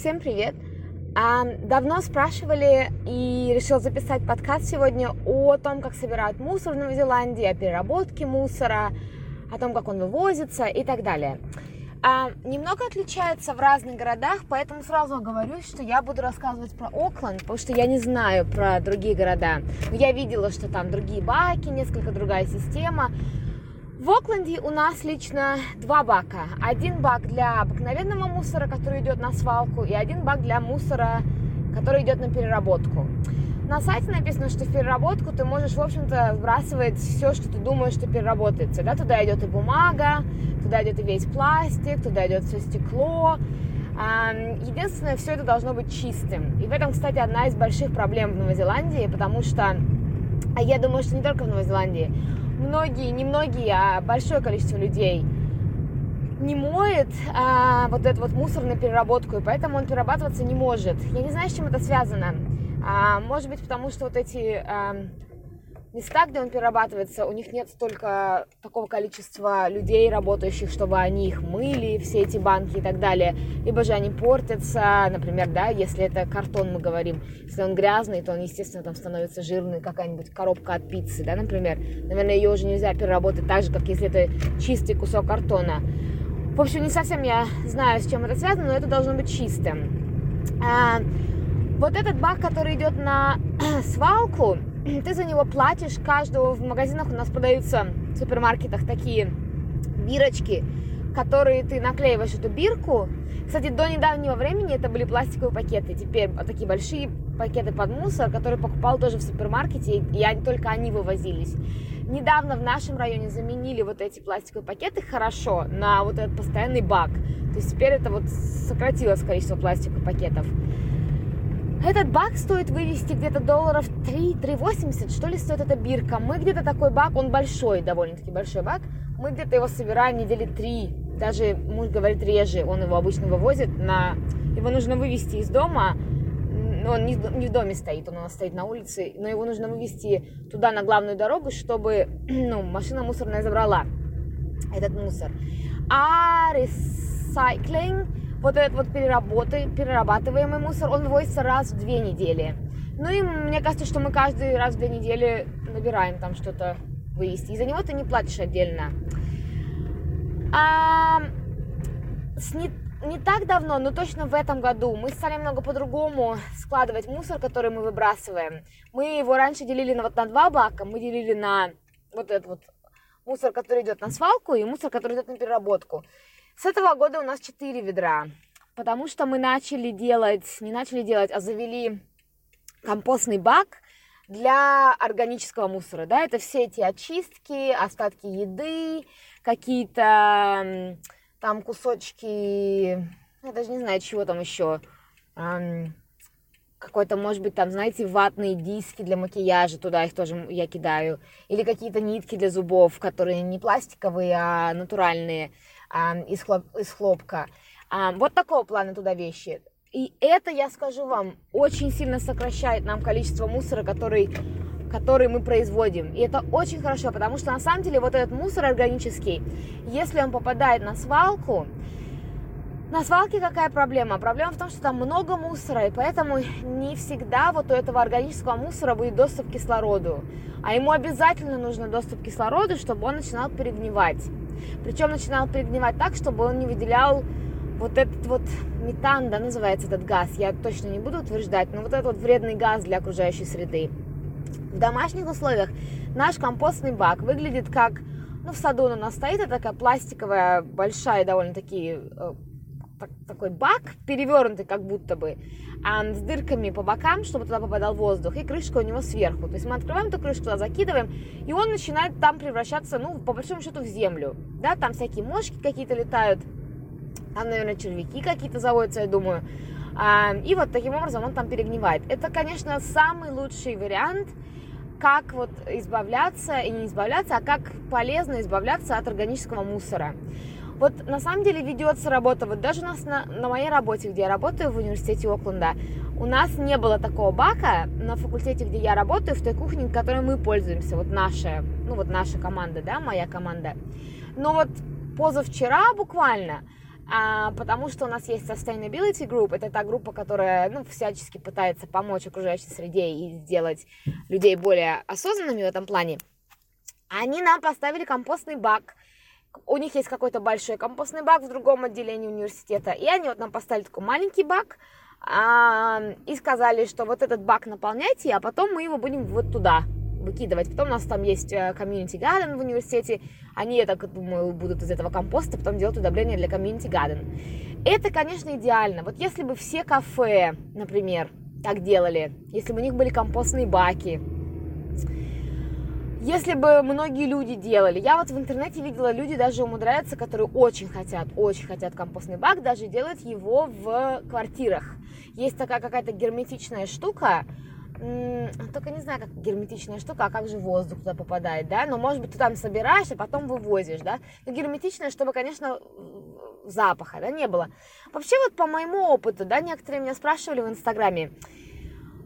Всем привет! А, давно спрашивали и решил записать подкаст сегодня о том, как собирают мусор в Новой Зеландии, о переработке мусора, о том, как он вывозится и так далее. А, немного отличается в разных городах, поэтому сразу говорю, что я буду рассказывать про Окленд, потому что я не знаю про другие города. Я видела, что там другие баки, несколько другая система. В Окленде у нас лично два бака. Один бак для обыкновенного мусора, который идет на свалку, и один бак для мусора, который идет на переработку. На сайте написано, что в переработку ты можешь, в общем-то, сбрасывать все, что ты думаешь, что переработается. Да? Туда идет и бумага, туда идет и весь пластик, туда идет все стекло. Единственное, все это должно быть чистым. И в этом, кстати, одна из больших проблем в Новой Зеландии, потому что, а я думаю, что не только в Новой Зеландии, многие, не многие, а большое количество людей не моет а, вот этот вот мусор на переработку, и поэтому он перерабатываться не может. Я не знаю, с чем это связано. А, может быть, потому что вот эти а, места, где он перерабатывается, у них нет столько такого количества людей, работающих, чтобы они их мыли, все эти банки и так далее. Либо же они портятся, например, да, если это картон, мы говорим, если он грязный, то он, естественно, там становится жирный, какая-нибудь коробка от пиццы, да, например. Наверное, ее уже нельзя переработать так же, как если это чистый кусок картона. В общем, не совсем я знаю, с чем это связано, но это должно быть чистым. А, вот этот бак, который идет на свалку, ты за него платишь каждого. В магазинах у нас продаются в супермаркетах такие бирочки, которые ты наклеиваешь эту бирку. Кстати, до недавнего времени это были пластиковые пакеты. Теперь такие большие пакеты под мусор, которые покупал тоже в супермаркете, и они, только они вывозились. Недавно в нашем районе заменили вот эти пластиковые пакеты хорошо на вот этот постоянный бак. То есть теперь это вот сократилось количество пластиковых пакетов. Этот бак стоит вывести где-то долларов 3, 3,80, что ли, стоит эта бирка. Мы где-то такой бак, он большой, довольно-таки большой бак, мы где-то его собираем недели три, даже муж говорит реже, он его обычно вывозит на... Его нужно вывести из дома, он не, не в доме стоит, он у нас стоит на улице, но его нужно вывести туда на главную дорогу, чтобы ну, машина мусорная забрала этот мусор. А recycling вот этот вот перерабатываемый мусор, он вывозится раз в две недели. Ну и мне кажется, что мы каждый раз в две недели набираем там что-то вывести. И за него ты не платишь отдельно. А, с не, не так давно, но точно в этом году мы стали немного по-другому складывать мусор, который мы выбрасываем. Мы его раньше делили на, вот, на два бака. Мы делили на вот этот вот мусор, который идет на свалку, и мусор, который идет на переработку. С этого года у нас 4 ведра, потому что мы начали делать, не начали делать, а завели компостный бак для органического мусора, да, это все эти очистки, остатки еды, какие-то там кусочки, я даже не знаю, чего там еще, какой-то, может быть, там, знаете, ватные диски для макияжа, туда их тоже я кидаю, или какие-то нитки для зубов, которые не пластиковые, а натуральные, из, хлоп, из хлопка. Вот такого плана туда вещи. И это, я скажу вам, очень сильно сокращает нам количество мусора, который, который мы производим. И это очень хорошо, потому что на самом деле вот этот мусор органический, если он попадает на свалку, на свалке какая проблема? Проблема в том, что там много мусора, и поэтому не всегда вот у этого органического мусора будет доступ к кислороду. А ему обязательно нужен доступ к кислороду, чтобы он начинал перегнивать. Причем начинал перегнивать так, чтобы он не выделял вот этот вот метан, да, называется этот газ, я точно не буду утверждать, но вот этот вот вредный газ для окружающей среды. В домашних условиях наш компостный бак выглядит как, ну, в саду он у нас стоит, это такая пластиковая, большая довольно-таки э, так, такой бак, перевернутый как будто бы, а с дырками по бокам, чтобы туда попадал воздух, и крышка у него сверху. То есть мы открываем эту крышку, туда закидываем, и он начинает там превращаться, ну, по большому счету, в землю. Да, там всякие мошки какие-то летают, там, наверное, червяки какие-то заводятся, я думаю. А, и вот таким образом он там перегнивает. Это, конечно, самый лучший вариант, как вот избавляться, и не избавляться, а как полезно избавляться от органического мусора. Вот на самом деле ведется работа, вот даже у нас на, на моей работе, где я работаю в университете Окленда, у нас не было такого бака на факультете, где я работаю, в той кухне, которой мы пользуемся, вот наша, ну вот наша команда, да, моя команда. Но вот позавчера буквально а, потому что у нас есть Sustainability Group, это та группа, которая ну, всячески пытается помочь окружающей среде и сделать людей более осознанными в этом плане. Они нам поставили компостный бак, у них есть какой-то большой компостный бак в другом отделении университета, и они вот нам поставили такой маленький бак, а, и сказали, что вот этот бак наполняйте, а потом мы его будем вот туда выкидывать. Потом у нас там есть комьюнити э, гаден в университете. Они, я так думаю, будут из этого компоста потом делать удобрения для комьюнити гаден. Это, конечно, идеально. Вот если бы все кафе, например, так делали, если бы у них были компостные баки, если бы многие люди делали, я вот в интернете видела, люди даже умудряются, которые очень хотят, очень хотят компостный бак, даже делают его в квартирах. Есть такая какая-то герметичная штука, только не знаю, как герметичная штука, а как же воздух туда попадает, да, но, может быть, ты там собираешь, а потом вывозишь, да, но герметичная, чтобы, конечно, запаха, да, не было. Вообще, вот по моему опыту, да, некоторые меня спрашивали в Инстаграме,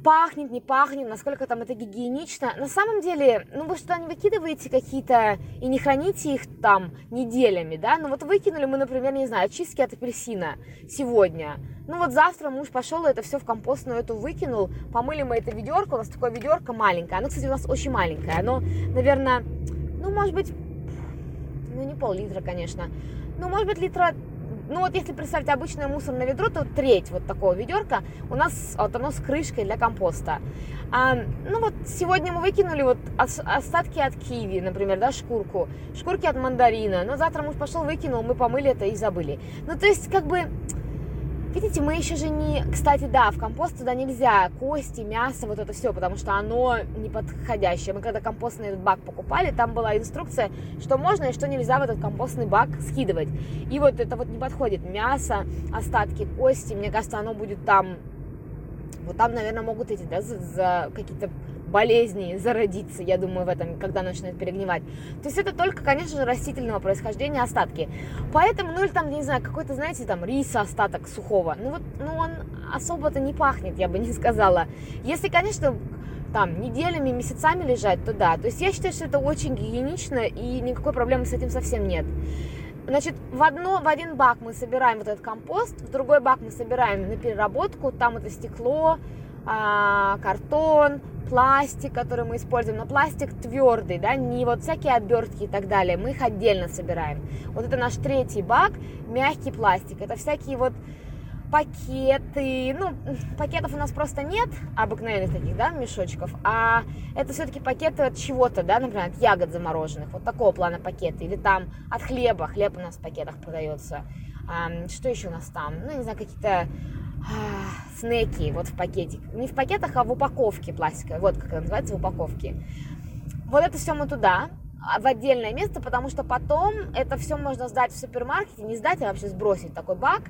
пахнет, не пахнет, насколько там это гигиенично. На самом деле, ну вы что, не выкидываете какие-то и не храните их там неделями, да? Ну вот выкинули мы, например, не знаю, чистки от апельсина сегодня. Ну вот завтра муж пошел и это все в компостную эту выкинул, помыли мы это ведерко, у нас такое ведерко маленькое, оно, кстати, у нас очень маленькое, оно, наверное, ну, может быть, ну, не пол-литра, конечно, ну, может быть, литра ну вот если представить обычное мусорное ведро, то треть вот такого ведерка у нас вот оно с крышкой для компоста. А, ну вот сегодня мы выкинули вот остатки от киви, например, да, шкурку, шкурки от мандарина. Но завтра муж пошел, выкинул, мы помыли это и забыли. Ну то есть как бы Видите, мы еще же не... Кстати, да, в компост туда нельзя кости, мясо, вот это все, потому что оно неподходящее. Мы когда компостный этот бак покупали, там была инструкция, что можно и что нельзя в этот компостный бак скидывать. И вот это вот не подходит. Мясо, остатки кости, мне кажется, оно будет там... Вот там, наверное, могут эти, да, за, за какие-то болезни зародиться, я думаю, в этом, когда начинает перегнивать. То есть это только, конечно же, растительного происхождения остатки. Поэтому, ну или там, не знаю, какой-то, знаете, там риса остаток сухого, ну вот, ну он особо-то не пахнет, я бы не сказала. Если, конечно, там неделями, месяцами лежать, то да. То есть я считаю, что это очень гигиенично и никакой проблемы с этим совсем нет. Значит, в, одно, в один бак мы собираем вот этот компост, в другой бак мы собираем на переработку, там это стекло, а, картон, пластик, который мы используем, но пластик твердый, да, не вот всякие обертки и так далее, мы их отдельно собираем. Вот это наш третий бак, мягкий пластик, это всякие вот пакеты, ну, пакетов у нас просто нет, обыкновенных таких, да, мешочков, а это все-таки пакеты от чего-то, да, например, от ягод замороженных, вот такого плана пакеты, или там от хлеба, хлеб у нас в пакетах продается, а, что еще у нас там, ну, не знаю, какие-то снеки вот в пакетик. Не в пакетах, а в упаковке пластиковой. Вот как это называется, в упаковке. Вот это все мы туда, а, в отдельное место, потому что потом это все можно сдать в супермаркете, не сдать, а вообще сбросить такой бак.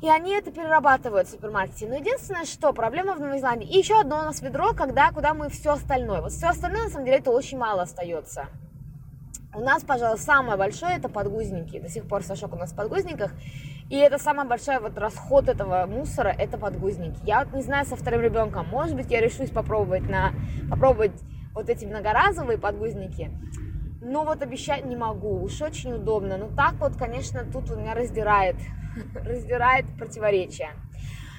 И они это перерабатывают в супермаркете. Но единственное, что проблема в Новой Зеландии. И еще одно у нас ведро, когда, куда мы все остальное. Вот все остальное, на самом деле, это очень мало остается. У нас, пожалуй, самое большое это подгузники. До сих пор Сашок у нас в подгузниках. И это самый большой вот расход этого мусора, это подгузники. Я вот не знаю со вторым ребенком, может быть, я решусь попробовать на попробовать вот эти многоразовые подгузники. Но вот обещать не могу, уж очень удобно. Ну так вот, конечно, тут у меня раздирает, раздирает противоречия.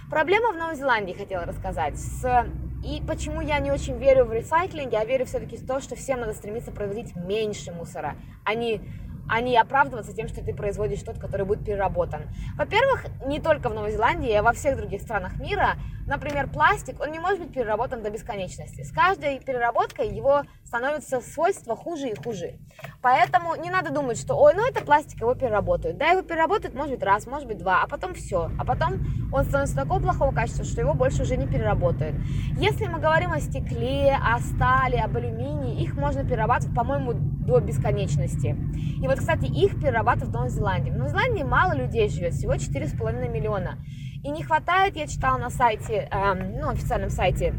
Проблема в Новой Зеландии, хотела рассказать. С... И почему я не очень верю в ресайклинг, я верю все-таки в то, что всем надо стремиться производить меньше мусора, а не а не оправдываться тем, что ты производишь что-то, который будет переработан. Во-первых, не только в Новой Зеландии, а во всех других странах мира, например, пластик, он не может быть переработан до бесконечности. С каждой переработкой его становятся свойства хуже и хуже. Поэтому не надо думать, что, ой, ну это пластик, его переработают. Да, его переработают, может быть, раз, может быть, два, а потом все. А потом он становится такого плохого качества, что его больше уже не переработают. Если мы говорим о стекле, о стали, об алюминии, их можно перерабатывать, по-моему, до бесконечности. И вот, кстати, их перерабатывают в Новой Зеландии. В Новой Зеландии мало людей живет, всего 4,5 миллиона. И не хватает, я читала на сайте, э, ну, официальном сайте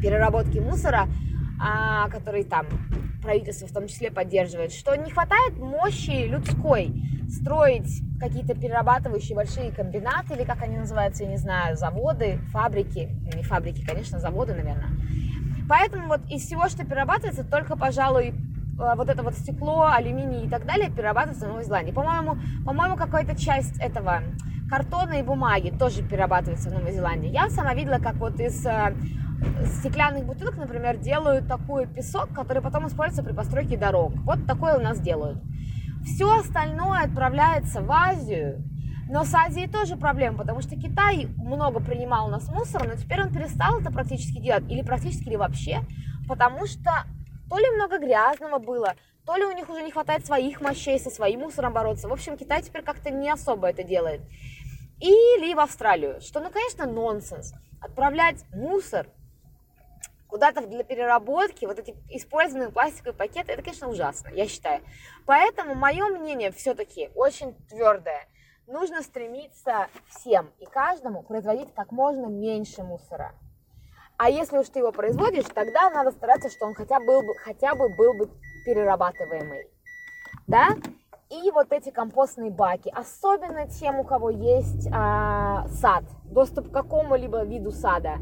переработки мусора, э, который там правительство в том числе поддерживает, что не хватает мощи людской строить какие-то перерабатывающие большие комбинаты, или как они называются, я не знаю, заводы, фабрики, не фабрики, конечно, заводы, наверное. Поэтому вот из всего, что перерабатывается, только, пожалуй, э, вот это вот стекло, алюминий и так далее перерабатывается в Новой Зеландии. По-моему, по-моему, какая-то часть этого картона и бумаги тоже перерабатывается в Новой Зеландии. Я сама видела, как вот из э, стеклянных бутылок, например, делают такой песок, который потом используется при постройке дорог. Вот такое у нас делают. Все остальное отправляется в Азию, но с Азией тоже проблема, потому что Китай много принимал у нас мусора, но теперь он перестал это практически делать, или практически, или вообще, потому что то ли много грязного было, то ли у них уже не хватает своих мощей со своим мусором бороться. В общем, Китай теперь как-то не особо это делает. Или в Австралию, что, ну, конечно, нонсенс. Отправлять мусор куда-то для переработки, вот эти использованные пластиковые пакеты, это, конечно, ужасно, я считаю. Поэтому мое мнение все-таки очень твердое. Нужно стремиться всем и каждому производить как можно меньше мусора. А если уж ты его производишь, тогда надо стараться, что он хотя, был бы, хотя бы был бы перерабатываемый. Да? И вот эти компостные баки, особенно тем, у кого есть а, сад, доступ к какому-либо виду сада,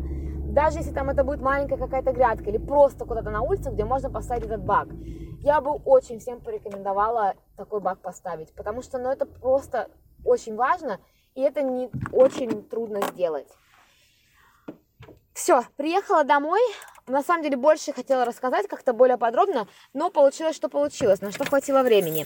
даже если там это будет маленькая какая-то грядка или просто куда-то на улице, где можно поставить этот бак, я бы очень всем порекомендовала такой бак поставить, потому что ну, это просто очень важно, и это не очень трудно сделать. Все, приехала домой. На самом деле больше хотела рассказать как-то более подробно, но получилось, что получилось, на что хватило времени.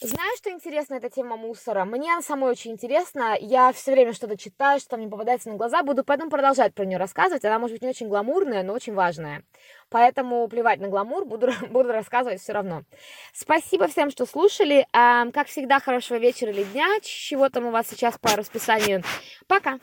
Знаю, что интересна эта тема мусора. Мне она самой очень интересна. Я все время что-то читаю, что мне попадается на глаза. Буду поэтому продолжать про нее рассказывать. Она может быть не очень гламурная, но очень важная. Поэтому плевать на гламур, буду, буду рассказывать все равно. Спасибо всем, что слушали. Как всегда, хорошего вечера или дня. Чего там у вас сейчас по расписанию. Пока!